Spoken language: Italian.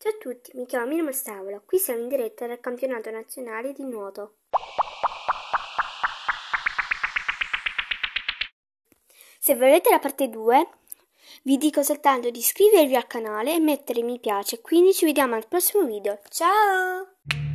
Ciao a tutti, mi chiamo Mino Mastavola, qui siamo in diretta dal campionato nazionale di nuoto. Se volete la parte 2, vi dico soltanto di iscrivervi al canale e mettere mi piace, quindi ci vediamo al prossimo video. Ciao!